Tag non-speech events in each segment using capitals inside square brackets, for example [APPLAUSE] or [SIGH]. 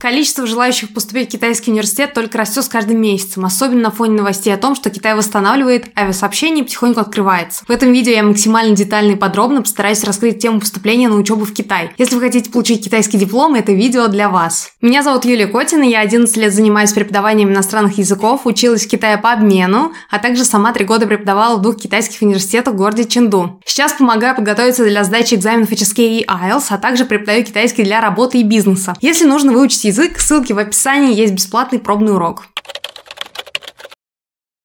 Количество желающих поступить в китайский университет только растет с каждым месяцем, особенно на фоне новостей о том, что Китай восстанавливает авиасообщение и потихоньку открывается. В этом видео я максимально детально и подробно постараюсь раскрыть тему поступления на учебу в Китай. Если вы хотите получить китайский диплом, это видео для вас. Меня зовут Юлия Котина, я 11 лет занимаюсь преподаванием иностранных языков, училась в Китае по обмену, а также сама три года преподавала в двух китайских университетах в городе Ченду. Сейчас помогаю подготовиться для сдачи экзаменов HSK и IELTS, а также преподаю китайский для работы и бизнеса. Если нужно выучить язык, ссылки в описании, есть бесплатный пробный урок.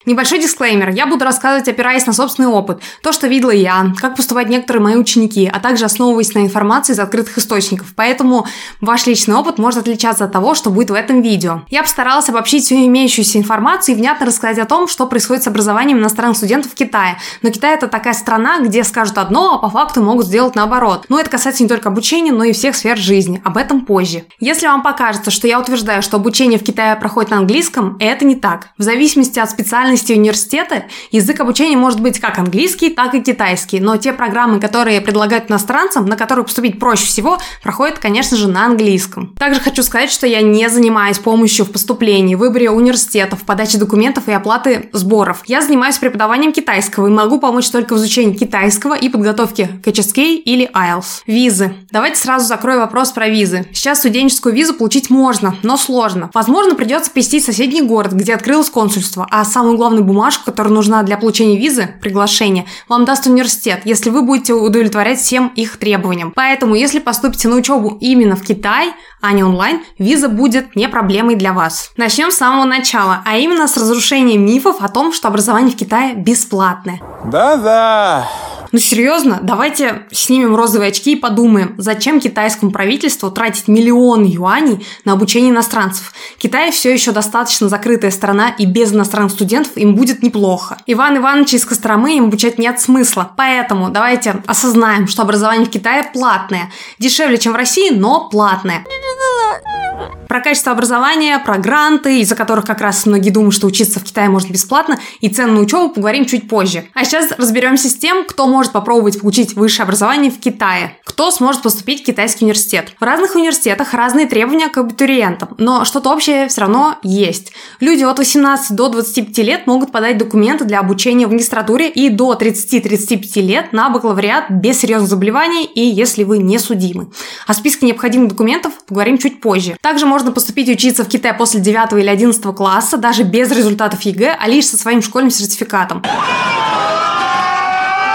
Небольшой дисклеймер. Я буду рассказывать, опираясь на собственный опыт. То, что видела я, как поступают некоторые мои ученики, а также основываясь на информации из открытых источников. Поэтому ваш личный опыт может отличаться от того, что будет в этом видео. Я постаралась обобщить всю имеющуюся информацию и внятно рассказать о том, что происходит с образованием иностранных студентов в Китае. Но Китай это такая страна, где скажут одно, а по факту могут сделать наоборот. Но это касается не только обучения, но и всех сфер жизни. Об этом позже. Если вам покажется, что я утверждаю, что обучение в Китае проходит на английском, это не так. В зависимости от специальности специальности университета язык обучения может быть как английский, так и китайский, но те программы, которые предлагают иностранцам, на которые поступить проще всего, проходят, конечно же, на английском. Также хочу сказать, что я не занимаюсь помощью в поступлении, выборе университетов, подаче документов и оплаты сборов. Я занимаюсь преподаванием китайского и могу помочь только в изучении китайского и подготовке к HSK или IELTS. Визы. Давайте сразу закрою вопрос про визы. Сейчас студенческую визу получить можно, но сложно. Возможно, придется посетить соседний город, где открылось консульство, а самую главную бумажку, которая нужна для получения визы, приглашение, вам даст университет, если вы будете удовлетворять всем их требованиям. Поэтому, если поступите на учебу именно в Китай, а не онлайн, виза будет не проблемой для вас. Начнем с самого начала, а именно с разрушения мифов о том, что образование в Китае бесплатное. Да-да. Ну серьезно, давайте снимем розовые очки и подумаем, зачем китайскому правительству тратить миллионы юаней на обучение иностранцев. Китай все еще достаточно закрытая страна, и без иностранных студентов им будет неплохо. Иван Иванович из Костромы им обучать нет смысла. Поэтому давайте осознаем, что образование в Китае платное. Дешевле, чем в России, но платное. Про качество образования, про гранты, из-за которых как раз многие думают, что учиться в Китае можно бесплатно, и цены на учебу поговорим чуть позже. А сейчас разберемся с тем, кто может попробовать получить высшее образование в Китае. Кто сможет поступить в китайский университет. В разных университетах разные требования к абитуриентам, но что-то общее все равно есть. Люди от 18 до 25 лет могут подать документы для обучения в магистратуре и до 30-35 лет на бакалавриат без серьезных заболеваний и если вы не судимы. О списке необходимых документов поговорим чуть позже. Также можно поступить учиться в Китай после 9 или 11 класса, даже без результатов ЕГЭ, а лишь со своим школьным сертификатом.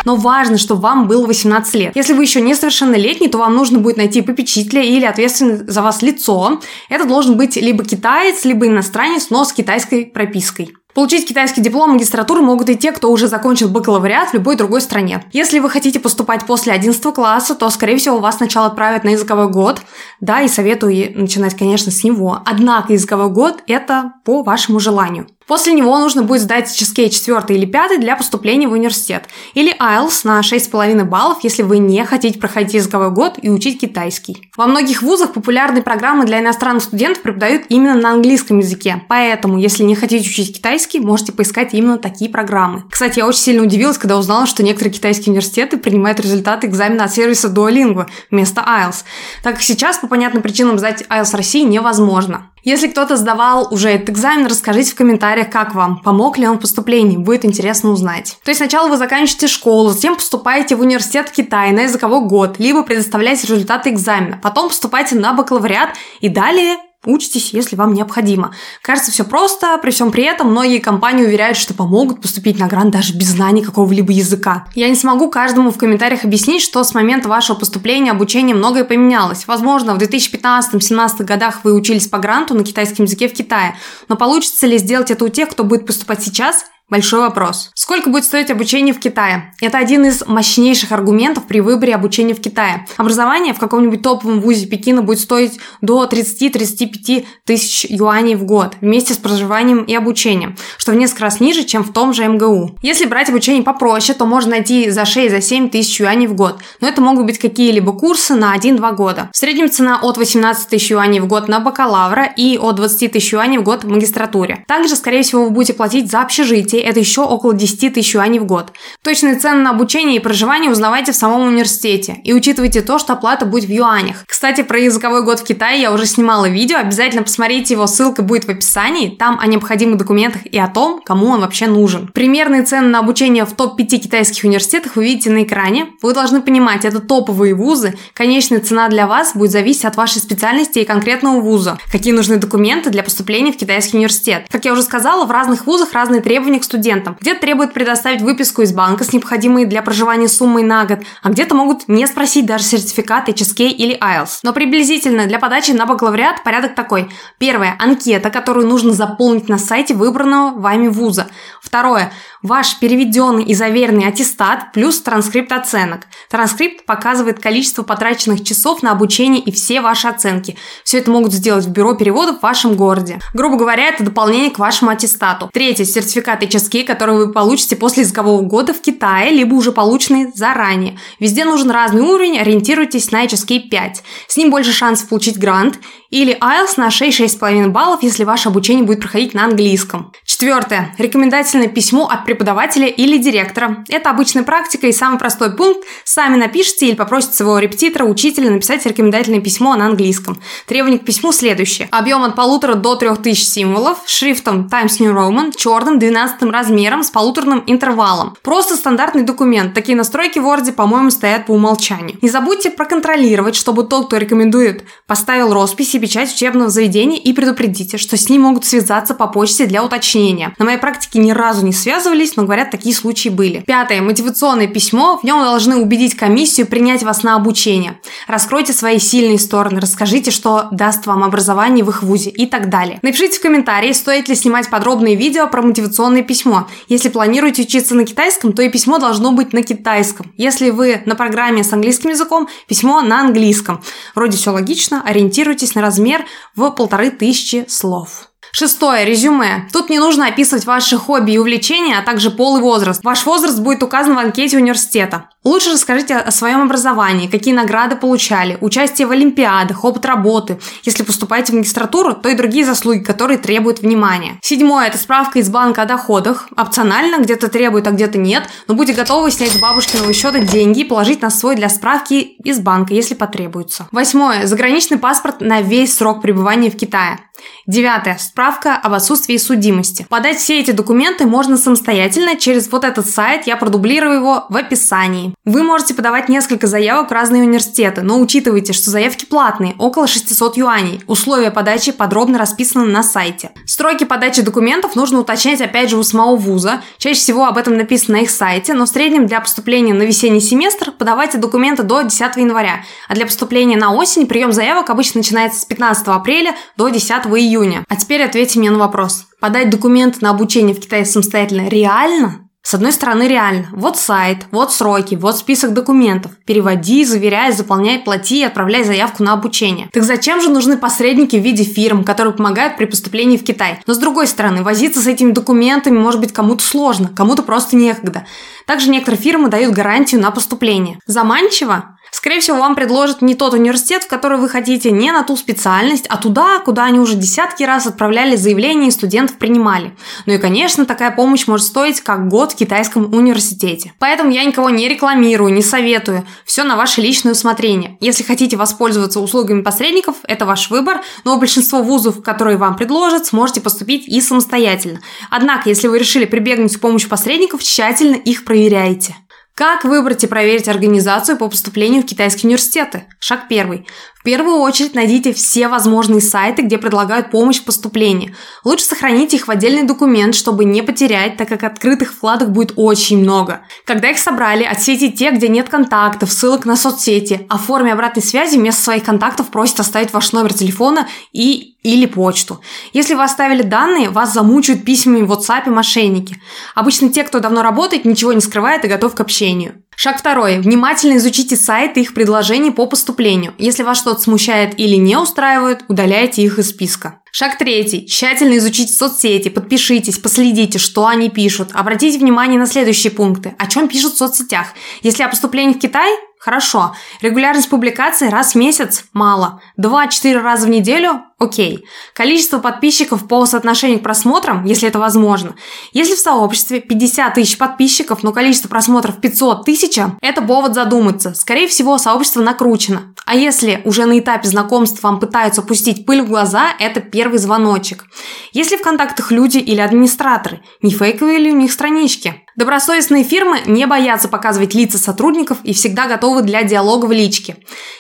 Но важно, чтобы вам было 18 лет. Если вы еще несовершеннолетний, то вам нужно будет найти попечителя или ответственное за вас лицо. Это должен быть либо китаец, либо иностранец, но с китайской пропиской. Получить китайский диплом магистратуры могут и те, кто уже закончил бакалавриат в любой другой стране. Если вы хотите поступать после 11 класса, то, скорее всего, вас сначала отправят на языковой год. Да, и советую начинать, конечно, с него. Однако языковой год – это по вашему желанию. После него нужно будет сдать HSK 4 или 5 для поступления в университет. Или IELTS на 6,5 баллов, если вы не хотите проходить языковой год и учить китайский. Во многих вузах популярные программы для иностранных студентов преподают именно на английском языке. Поэтому, если не хотите учить китайский, можете поискать именно такие программы. Кстати, я очень сильно удивилась, когда узнала, что некоторые китайские университеты принимают результаты экзамена от сервиса Duolingo вместо IELTS, так как сейчас по понятным причинам сдать IELTS России невозможно. Если кто-то сдавал уже этот экзамен, расскажите в комментариях, как вам, помог ли он в поступлении, будет интересно узнать. То есть сначала вы заканчиваете школу, затем поступаете в университет в Китае на языковой год, либо предоставляете результаты экзамена, потом поступаете на бакалавриат и далее Учитесь, если вам необходимо. Кажется, все просто, при всем при этом многие компании уверяют, что помогут поступить на грант даже без знаний какого-либо языка. Я не смогу каждому в комментариях объяснить, что с момента вашего поступления обучение многое поменялось. Возможно, в 2015-2017 годах вы учились по гранту на китайском языке в Китае, но получится ли сделать это у тех, кто будет поступать сейчас, Большой вопрос. Сколько будет стоить обучение в Китае? Это один из мощнейших аргументов при выборе обучения в Китае. Образование в каком-нибудь топовом вузе Пекина будет стоить до 30-35 тысяч юаней в год вместе с проживанием и обучением, что в несколько раз ниже, чем в том же МГУ. Если брать обучение попроще, то можно найти за 6-7 тысяч юаней в год, но это могут быть какие-либо курсы на 1-2 года. В среднем цена от 18 тысяч юаней в год на бакалавра и от 20 тысяч юаней в год в магистратуре. Также, скорее всего, вы будете платить за общежитие это еще около 10 тысяч юаней в год. Точные цены на обучение и проживание узнавайте в самом университете. И учитывайте то, что оплата будет в юанях. Кстати, про языковой год в Китае я уже снимала видео, обязательно посмотрите его, ссылка будет в описании. Там о необходимых документах и о том, кому он вообще нужен. Примерные цены на обучение в топ-5 китайских университетах вы видите на экране. Вы должны понимать, это топовые вузы. Конечная цена для вас будет зависеть от вашей специальности и конкретного вуза. Какие нужны документы для поступления в китайский университет. Как я уже сказала, в разных вузах разные требования к студентам. Где-то требуют предоставить выписку из банка с необходимой для проживания суммой на год, а где-то могут не спросить даже сертификат HSK или IELTS. Но приблизительно для подачи на бакалавриат порядок такой. Первое – анкета, которую нужно заполнить на сайте выбранного вами вуза. Второе – ваш переведенный и заверенный аттестат плюс транскрипт оценок. Транскрипт показывает количество потраченных часов на обучение и все ваши оценки. Все это могут сделать в бюро переводов в вашем городе. Грубо говоря, это дополнение к вашему аттестату. Третье – сертификат HSK, который вы получите после языкового года в Китае, либо уже полученный заранее. Везде нужен разный уровень, ориентируйтесь на HSK 5. С ним больше шансов получить грант. Или IELTS на 6-6,5 баллов, если ваше обучение будет проходить на английском. Четвертое. Рекомендательное письмо от преподавателя или директора. Это обычная практика и самый простой пункт. Сами напишите или попросите своего репетитора, учителя написать рекомендательное письмо на английском. Требования к письму следующие. Объем от полутора до трех тысяч символов, шрифтом Times New Roman, черным 12 размером с полуторным интервалом. Просто стандартный документ. Такие настройки в Word, по-моему, стоят по умолчанию. Не забудьте проконтролировать, чтобы тот, кто рекомендует, поставил роспись и печать учебного заведения и предупредите, что с ним могут связаться по почте для уточнения. На моей практике ни разу не связывались, но говорят, такие случаи были. Пятое. Мотивационное письмо. В нем должны убедить комиссию принять вас на обучение. Раскройте свои сильные стороны, расскажите, что даст вам образование в их вузе и так далее. Напишите в комментарии, стоит ли снимать подробные видео про мотивационное письмо. Если планируете учиться на китайском, то и письмо должно быть на китайском. Если вы на программе с английским языком, письмо на английском. Вроде все логично, ориентируйтесь на размер в полторы тысячи слов. Шестое. Резюме. Тут не нужно описывать ваши хобби и увлечения, а также пол и возраст. Ваш возраст будет указан в анкете университета. Лучше расскажите о своем образовании, какие награды получали, участие в олимпиадах, опыт работы. Если поступаете в магистратуру, то и другие заслуги, которые требуют внимания. Седьмое – это справка из банка о доходах. Опционально, где-то требует, а где-то нет. Но будьте готовы снять с бабушкиного счета деньги и положить на свой для справки из банка, если потребуется. Восьмое – заграничный паспорт на весь срок пребывания в Китае. Девятое. Справка об отсутствии судимости. Подать все эти документы можно самостоятельно через вот этот сайт, я продублирую его в описании. Вы можете подавать несколько заявок в разные университеты, но учитывайте, что заявки платные, около 600 юаней. Условия подачи подробно расписаны на сайте. Сроки подачи документов нужно уточнять опять же у самого вуза. Чаще всего об этом написано на их сайте, но в среднем для поступления на весенний семестр подавайте документы до 10 января, а для поступления на осень прием заявок обычно начинается с 15 апреля до 10 июня. А теперь ответьте мне на вопрос. Подать документы на обучение в Китае самостоятельно реально? С одной стороны, реально. Вот сайт, вот сроки, вот список документов. Переводи, заверяй, заполняй, плати и отправляй заявку на обучение. Так зачем же нужны посредники в виде фирм, которые помогают при поступлении в Китай? Но с другой стороны, возиться с этими документами может быть кому-то сложно, кому-то просто некогда. Также некоторые фирмы дают гарантию на поступление. Заманчиво? Скорее всего, вам предложат не тот университет, в который вы хотите, не на ту специальность, а туда, куда они уже десятки раз отправляли заявления и студентов принимали. Ну и, конечно, такая помощь может стоить как год в китайском университете. Поэтому я никого не рекламирую, не советую. Все на ваше личное усмотрение. Если хотите воспользоваться услугами посредников, это ваш выбор, но большинство вузов, которые вам предложат, сможете поступить и самостоятельно. Однако, если вы решили прибегнуть к помощи посредников, тщательно их проверяйте. Как выбрать и проверить организацию по поступлению в китайские университеты? Шаг первый. В первую очередь найдите все возможные сайты, где предлагают помощь в поступлении. Лучше сохраните их в отдельный документ, чтобы не потерять, так как открытых вкладок будет очень много. Когда их собрали, отсейте те, где нет контактов, ссылок на соцсети. О форме обратной связи вместо своих контактов просят оставить ваш номер телефона и или почту. Если вы оставили данные, вас замучают письмами в WhatsApp мошенники. Обычно те, кто давно работает, ничего не скрывает и готов к общению. Шаг второй. Внимательно изучите сайты их предложений по поступлению. Если вас что-то смущает или не устраивает, удаляйте их из списка. Шаг третий. Тщательно изучите соцсети, подпишитесь, последите, что они пишут. Обратите внимание на следующие пункты. О чем пишут в соцсетях. Если о поступлении в Китай, Хорошо. Регулярность публикаций раз в месяц – мало. Два-четыре раза в неделю – окей. Количество подписчиков по соотношению к просмотрам, если это возможно. Если в сообществе 50 тысяч подписчиков, но количество просмотров 500 тысяч – это повод задуматься. Скорее всего, сообщество накручено. А если уже на этапе знакомства вам пытаются пустить пыль в глаза, это первый звоночек. Если в контактах люди или администраторы, не фейковые ли у них странички? Добросовестные фирмы не боятся показывать лица сотрудников и всегда готовы для диалога в личке.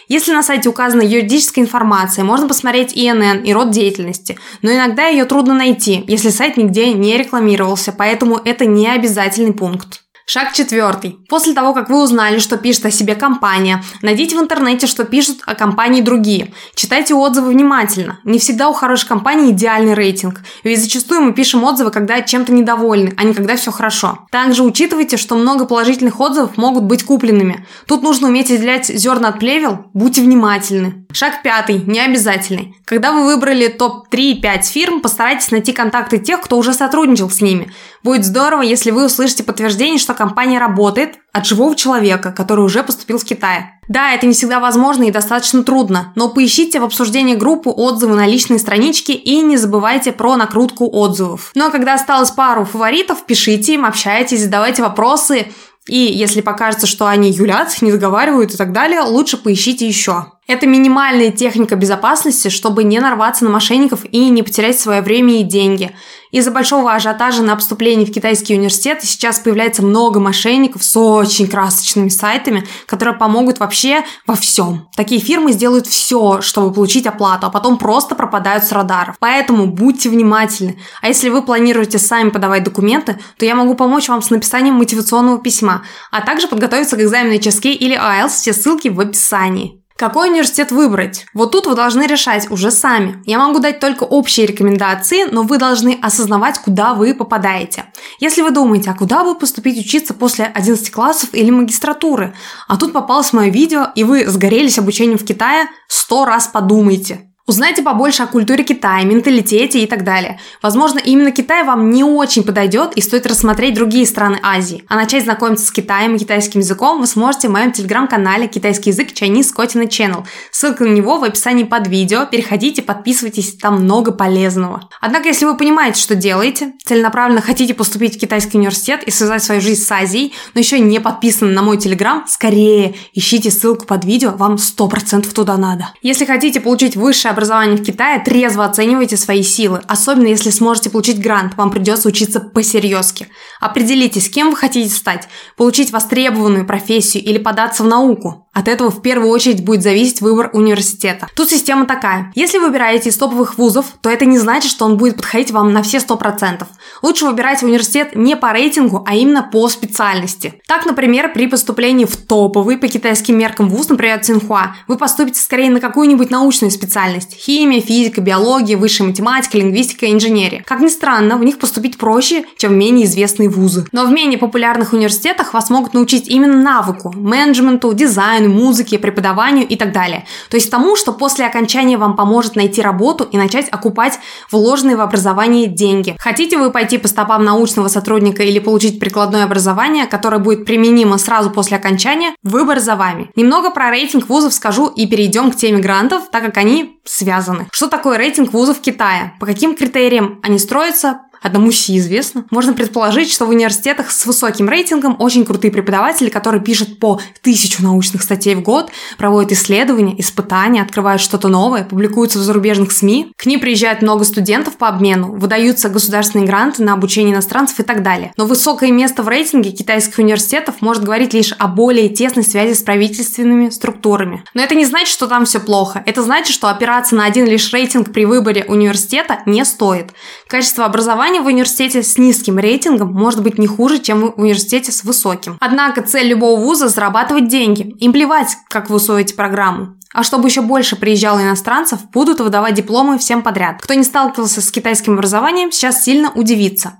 Если на сайте указана юридическая информация, можно посмотреть ИНН и род деятельности, но иногда ее трудно найти, если сайт нигде не рекламировался, поэтому это не обязательный пункт. Шаг четвертый. После того, как вы узнали, что пишет о себе компания, найдите в интернете, что пишут о компании другие. Читайте отзывы внимательно. Не всегда у хорошей компании идеальный рейтинг. Ведь зачастую мы пишем отзывы, когда чем-то недовольны, а не когда все хорошо. Также учитывайте, что много положительных отзывов могут быть купленными. Тут нужно уметь отделять зерна от плевел. Будьте внимательны. Шаг пятый. Не обязательный. Когда вы выбрали топ-3 и 5 фирм, постарайтесь найти контакты тех, кто уже сотрудничал с ними. Будет здорово, если вы услышите подтверждение, что компания работает от живого человека, который уже поступил в Китай. Да, это не всегда возможно и достаточно трудно, но поищите в обсуждении группы отзывы на личной страничке и не забывайте про накрутку отзывов. Ну а когда осталось пару фаворитов, пишите им, общайтесь, задавайте вопросы, и если покажется, что они юлят, не договаривают и так далее, лучше поищите еще. Это минимальная техника безопасности, чтобы не нарваться на мошенников и не потерять свое время и деньги. Из-за большого ажиотажа на поступление в китайские университеты сейчас появляется много мошенников с очень красочными сайтами, которые помогут вообще во всем. Такие фирмы сделают все, чтобы получить оплату, а потом просто пропадают с радаров. Поэтому будьте внимательны. А если вы планируете сами подавать документы, то я могу помочь вам с написанием мотивационного письма, а также подготовиться к экзамену HSK или IELTS, все ссылки в описании. Какой университет выбрать? Вот тут вы должны решать уже сами. Я могу дать только общие рекомендации, но вы должны осознавать, куда вы попадаете. Если вы думаете, а куда бы поступить учиться после 11 классов или магистратуры, а тут попалось мое видео, и вы сгорелись обучением в Китае, сто раз подумайте. Узнайте побольше о культуре Китая, менталитете и так далее. Возможно, именно Китай вам не очень подойдет и стоит рассмотреть другие страны Азии. А начать знакомиться с Китаем и китайским языком вы сможете в моем телеграм-канале «Китайский язык Chinese Kotina Channel». Ссылка на него в описании под видео. Переходите, подписывайтесь, там много полезного. Однако, если вы понимаете, что делаете, целенаправленно хотите поступить в китайский университет и связать свою жизнь с Азией, но еще не подписаны на мой телеграм, скорее ищите ссылку под видео, вам 100% туда надо. Если хотите получить высшее образования в Китае, трезво оценивайте свои силы. Особенно если сможете получить грант, вам придется учиться посерьезки. Определитесь, кем вы хотите стать. Получить востребованную профессию или податься в науку. От этого в первую очередь будет зависеть выбор университета. Тут система такая. Если вы выбираете из топовых вузов, то это не значит, что он будет подходить вам на все 100%. Лучше выбирать университет не по рейтингу, а именно по специальности. Так, например, при поступлении в топовый по китайским меркам вуз, например, Цинхуа, вы поступите скорее на какую-нибудь научную специальность. Химия, физика, биология, высшая математика, лингвистика, инженерия. Как ни странно, в них поступить проще, чем в менее известные вузы. Но в менее популярных университетах вас могут научить именно навыку, менеджменту, дизайну, музыке, преподаванию и так далее. То есть тому, что после окончания вам поможет найти работу и начать окупать вложенные в образование деньги. Хотите вы пойти по стопам научного сотрудника или получить прикладное образование, которое будет применимо сразу после окончания, выбор за вами. Немного про рейтинг вузов скажу и перейдем к теме грантов, так как они связаны. Что такое рейтинг вузов Китая? По каким критериям они строятся? Одному си известно. Можно предположить, что в университетах с высоким рейтингом очень крутые преподаватели, которые пишут по тысячу научных статей в год, проводят исследования, испытания, открывают что-то новое, публикуются в зарубежных СМИ. К ним приезжает много студентов по обмену, выдаются государственные гранты на обучение иностранцев и так далее. Но высокое место в рейтинге китайских университетов может говорить лишь о более тесной связи с правительственными структурами. Но это не значит, что там все плохо. Это значит, что опираться на один лишь рейтинг при выборе университета не стоит. Качество образования образование в университете с низким рейтингом может быть не хуже, чем в университете с высоким. Однако цель любого вуза – зарабатывать деньги. Им плевать, как вы усвоите программу. А чтобы еще больше приезжало иностранцев, будут выдавать дипломы всем подряд. Кто не сталкивался с китайским образованием, сейчас сильно удивится.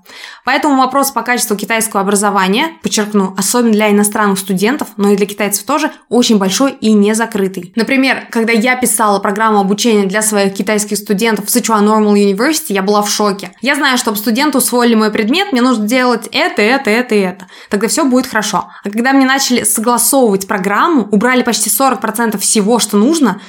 Поэтому вопрос по качеству китайского образования, подчеркну, особенно для иностранных студентов, но и для китайцев тоже, очень большой и не закрытый. Например, когда я писала программу обучения для своих китайских студентов в Sichuan Normal University, я была в шоке. Я знаю, чтобы студенты усвоили мой предмет, мне нужно делать это, это, это и это. Тогда все будет хорошо. А когда мне начали согласовывать программу, убрали почти 40% всего, что нужно,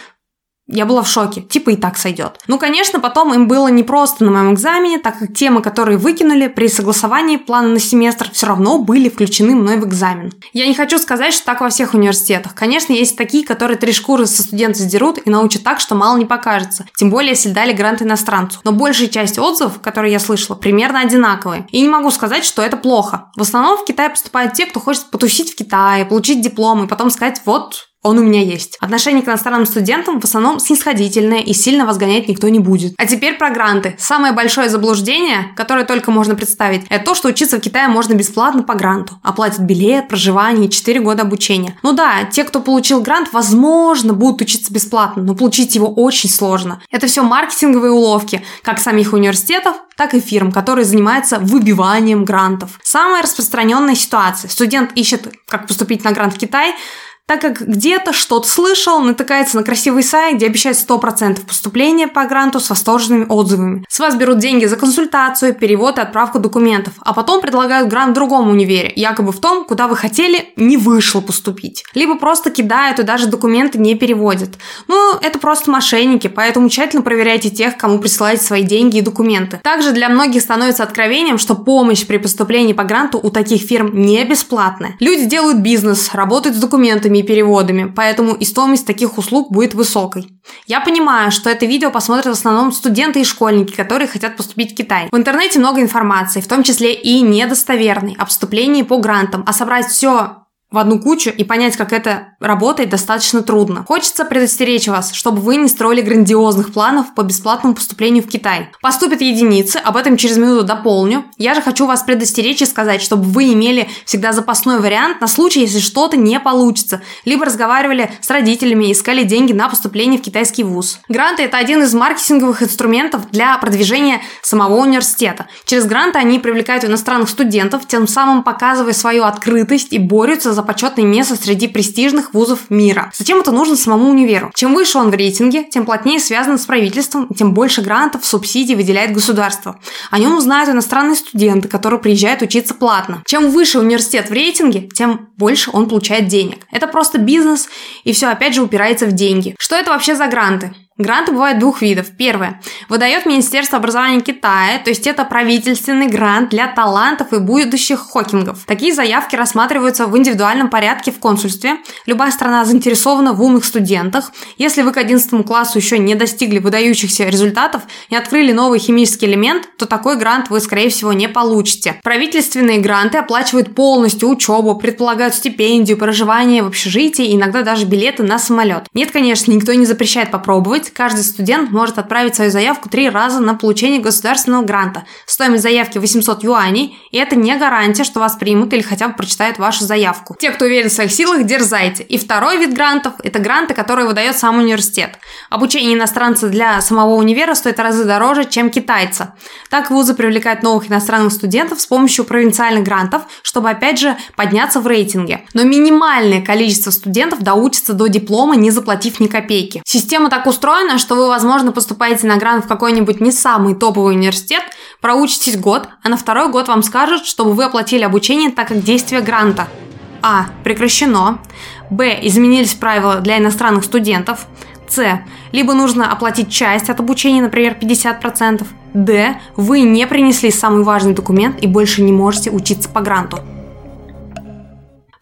я была в шоке, типа и так сойдет. Ну, конечно, потом им было непросто на моем экзамене, так как темы, которые выкинули при согласовании плана на семестр, все равно были включены мной в экзамен. Я не хочу сказать, что так во всех университетах. Конечно, есть такие, которые три шкуры со студентов сдерут и научат так, что мало не покажется. Тем более, если дали грант иностранцу. Но большая часть отзывов, которые я слышала, примерно одинаковые. И не могу сказать, что это плохо. В основном в Китай поступают те, кто хочет потусить в Китае, получить диплом и потом сказать, вот, он у меня есть. Отношение к иностранным студентам в основном снисходительное и сильно возгонять никто не будет. А теперь про гранты. Самое большое заблуждение, которое только можно представить, это то, что учиться в Китае можно бесплатно по гранту. Оплатят билет, проживание и 4 года обучения. Ну да, те, кто получил грант, возможно, будут учиться бесплатно, но получить его очень сложно. Это все маркетинговые уловки, как самих университетов, так и фирм, которые занимаются выбиванием грантов. Самая распространенная ситуация. Студент ищет, как поступить на грант в Китай, так как где-то что-то слышал, натыкается на красивый сайт, где обещают 100% поступления по гранту с восторженными отзывами. С вас берут деньги за консультацию, перевод и отправку документов, а потом предлагают грант в другом универе, якобы в том, куда вы хотели, не вышло поступить. Либо просто кидают и даже документы не переводят. Ну, это просто мошенники, поэтому тщательно проверяйте тех, кому присылаете свои деньги и документы. Также для многих становится откровением, что помощь при поступлении по гранту у таких фирм не бесплатная. Люди делают бизнес, работают с документами, и переводами, поэтому и стоимость таких услуг будет высокой. Я понимаю, что это видео посмотрят в основном студенты и школьники, которые хотят поступить в Китай. В интернете много информации, в том числе и недостоверной, о поступлении по грантам, а собрать все в одну кучу и понять, как это работает, достаточно трудно. Хочется предостеречь вас, чтобы вы не строили грандиозных планов по бесплатному поступлению в Китай. Поступят единицы, об этом через минуту дополню. Я же хочу вас предостеречь и сказать, чтобы вы имели всегда запасной вариант на случай, если что-то не получится, либо разговаривали с родителями и искали деньги на поступление в китайский вуз. Гранты – это один из маркетинговых инструментов для продвижения самого университета. Через гранты они привлекают иностранных студентов, тем самым показывая свою открытость и борются за почетное место среди престижных вузов мира. Зачем это нужно самому универу? Чем выше он в рейтинге, тем плотнее связан с правительством, тем больше грантов, субсидий выделяет государство. О нем узнают иностранные студенты, которые приезжают учиться платно. Чем выше университет в рейтинге, тем больше он получает денег. Это просто бизнес, и все опять же упирается в деньги. Что это вообще за гранты? Гранты бывают двух видов. Первое. Выдает Министерство образования Китая, то есть это правительственный грант для талантов и будущих хокингов. Такие заявки рассматриваются в индивидуальном порядке в консульстве. Любая страна заинтересована в умных студентах. Если вы к 11 классу еще не достигли выдающихся результатов, не открыли новый химический элемент, то такой грант вы, скорее всего, не получите. Правительственные гранты оплачивают полностью учебу, предполагают стипендию, проживание в общежитии, иногда даже билеты на самолет. Нет, конечно, никто не запрещает попробовать, каждый студент может отправить свою заявку три раза на получение государственного гранта. Стоимость заявки 800 юаней, и это не гарантия, что вас примут или хотя бы прочитают вашу заявку. Те, кто уверен в своих силах, дерзайте. И второй вид грантов – это гранты, которые выдает сам университет. Обучение иностранца для самого универа стоит разы дороже, чем китайца. Так вузы привлекают новых иностранных студентов с помощью провинциальных грантов, чтобы опять же подняться в рейтинге. Но минимальное количество студентов доучится до диплома, не заплатив ни копейки. Система так устроена, устроено, что вы, возможно, поступаете на грант в какой-нибудь не самый топовый университет, проучитесь год, а на второй год вам скажут, чтобы вы оплатили обучение, так как действие гранта А. Прекращено. Б. Изменились правила для иностранных студентов. С. Либо нужно оплатить часть от обучения, например, 50%. Д. Вы не принесли самый важный документ и больше не можете учиться по гранту.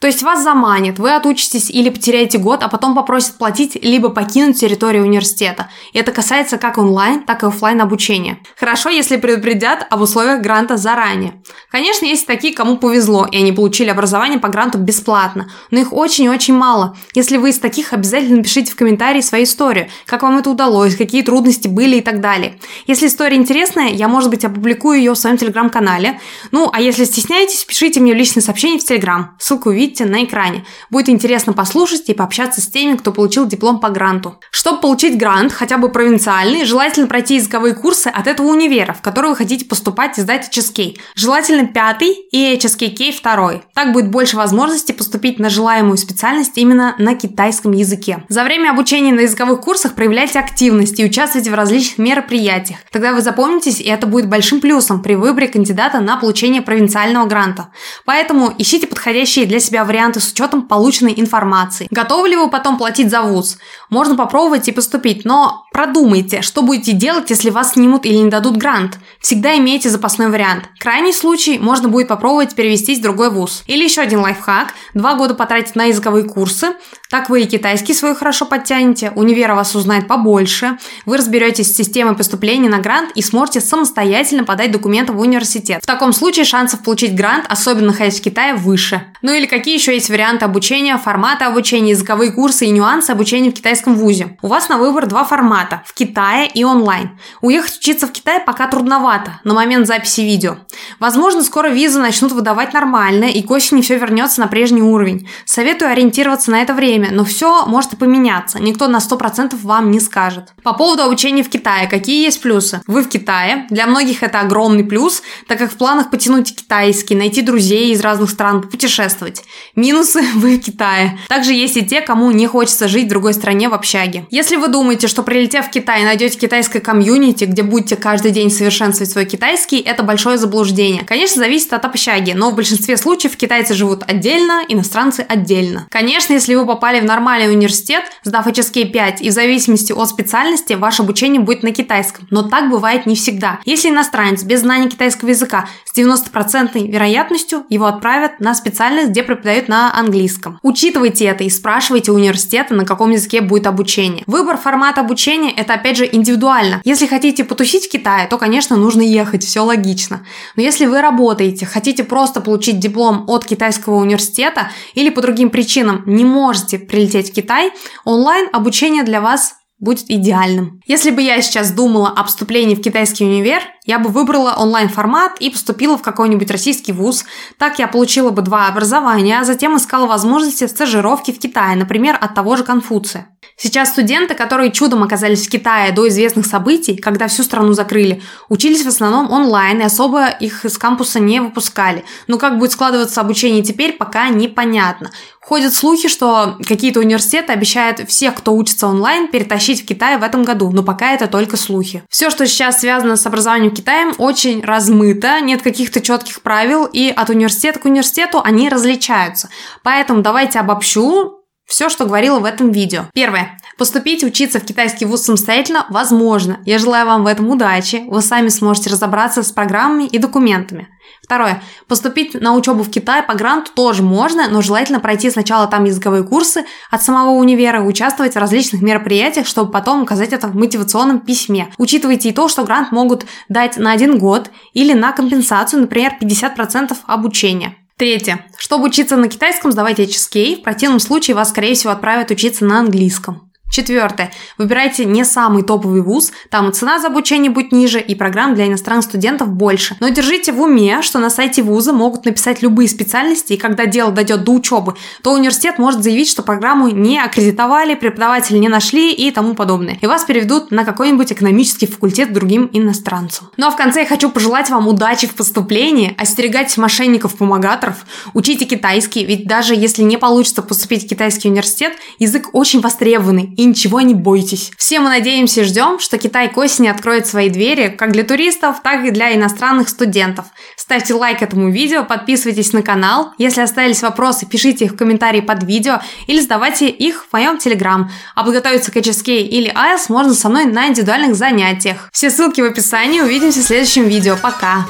То есть вас заманят, вы отучитесь или потеряете год, а потом попросят платить, либо покинуть территорию университета. И это касается как онлайн, так и офлайн обучения. Хорошо, если предупредят об условиях гранта заранее. Конечно, есть такие, кому повезло, и они получили образование по гранту бесплатно, но их очень-очень мало. Если вы из таких, обязательно напишите в комментарии свою историю, как вам это удалось, какие трудности были и так далее. Если история интересная, я, может быть, опубликую ее в своем телеграм-канале. Ну, а если стесняетесь, пишите мне в личное сообщение в телеграм. Ссылку увидите видите на экране. Будет интересно послушать и пообщаться с теми, кто получил диплом по гранту. Чтобы получить грант, хотя бы провинциальный, желательно пройти языковые курсы от этого универа, в который вы хотите поступать и сдать HSK. Желательно пятый и HSKK второй. Так будет больше возможностей поступить на желаемую специальность именно на китайском языке. За время обучения на языковых курсах проявляйте активность и участвуйте в различных мероприятиях. Тогда вы запомнитесь, и это будет большим плюсом при выборе кандидата на получение провинциального гранта. Поэтому ищите подходящие для себя варианты с учетом полученной информации. Готовы ли вы потом платить за вуз? Можно попробовать и поступить, но продумайте, что будете делать, если вас снимут или не дадут грант. Всегда имейте запасной вариант. Крайний случай можно будет попробовать перевестись в другой вуз. Или еще один лайфхак. Два года потратить на языковые курсы. Так вы и китайский свой хорошо подтянете, универ вас узнает побольше, вы разберетесь с системой поступления на грант и сможете самостоятельно подать документы в университет. В таком случае шансов получить грант, особенно находясь в Китае, выше. Ну или какие еще есть варианты обучения, форматы обучения, языковые курсы и нюансы обучения в китайском вузе. У вас на выбор два формата – в Китае и онлайн. Уехать учиться в Китай пока трудновато на момент записи видео. Возможно, скоро визы начнут выдавать нормально и к осени все вернется на прежний уровень. Советую ориентироваться на это время, но все может и поменяться. Никто на 100% вам не скажет. По поводу обучения в Китае, какие есть плюсы? Вы в Китае. Для многих это огромный плюс, так как в планах потянуть китайский, найти друзей из разных стран, путешествовать. Минусы [LAUGHS] – вы в Китае. Также есть и те, кому не хочется жить в другой стране в общаге. Если вы думаете, что прилетев в Китай найдете китайское комьюнити, где будете каждый день совершенствовать свой китайский, это большое заблуждение. Конечно, зависит от общаги, но в большинстве случаев китайцы живут отдельно, иностранцы отдельно. Конечно, если вы попали в нормальный университет, сдав HSK 5, и в зависимости от специальности ваше обучение будет на китайском. Но так бывает не всегда. Если иностранец без знания китайского языка с 90% вероятностью его отправят на специальность, где преподают на английском. Учитывайте это и спрашивайте университета, на каком языке будет обучение. Выбор формата обучения – это опять же индивидуально. Если хотите потусить в Китае, то, конечно, нужно ехать, все логично. Но если вы работаете, хотите просто получить диплом от китайского университета или по другим причинам не можете прилететь в Китай, онлайн обучение для вас будет идеальным. Если бы я сейчас думала о поступлении в китайский универ, я бы выбрала онлайн-формат и поступила в какой-нибудь российский вуз. Так я получила бы два образования, а затем искала возможности стажировки в Китае, например, от того же Конфуция. Сейчас студенты, которые чудом оказались в Китае до известных событий, когда всю страну закрыли, учились в основном онлайн и особо их из кампуса не выпускали. Но как будет складываться обучение теперь, пока непонятно. Ходят слухи, что какие-то университеты обещают всех, кто учится онлайн, перетащить в Китай в этом году, но пока это только слухи. Все, что сейчас связано с образованием Китаем, очень размыто, нет каких-то четких правил, и от университета к университету они различаются. Поэтому давайте обобщу все, что говорила в этом видео. Первое. Поступить учиться в китайский вуз самостоятельно возможно. Я желаю вам в этом удачи. Вы сами сможете разобраться с программами и документами. Второе. Поступить на учебу в Китай по гранту тоже можно, но желательно пройти сначала там языковые курсы от самого универа, участвовать в различных мероприятиях, чтобы потом указать это в мотивационном письме. Учитывайте и то, что грант могут дать на один год или на компенсацию, например, 50% обучения. Третье. Чтобы учиться на китайском, сдавайте HSK. В противном случае вас, скорее всего, отправят учиться на английском. Четвертое. Выбирайте не самый топовый вуз, там и цена за обучение будет ниже, и программ для иностранных студентов больше. Но держите в уме, что на сайте вуза могут написать любые специальности, и когда дело дойдет до учебы, то университет может заявить, что программу не аккредитовали, преподаватели не нашли и тому подобное. И вас переведут на какой-нибудь экономический факультет другим иностранцам. Ну а в конце я хочу пожелать вам удачи в поступлении, остерегайтесь мошенников-помогаторов, учите китайский, ведь даже если не получится поступить в китайский университет, язык очень востребованный, и ничего не бойтесь. Все мы надеемся и ждем, что Китай к осени откроет свои двери как для туристов, так и для иностранных студентов. Ставьте лайк этому видео, подписывайтесь на канал. Если остались вопросы, пишите их в комментарии под видео или задавайте их в моем телеграм. А подготовиться к HSK или IELTS можно со мной на индивидуальных занятиях. Все ссылки в описании. Увидимся в следующем видео. Пока!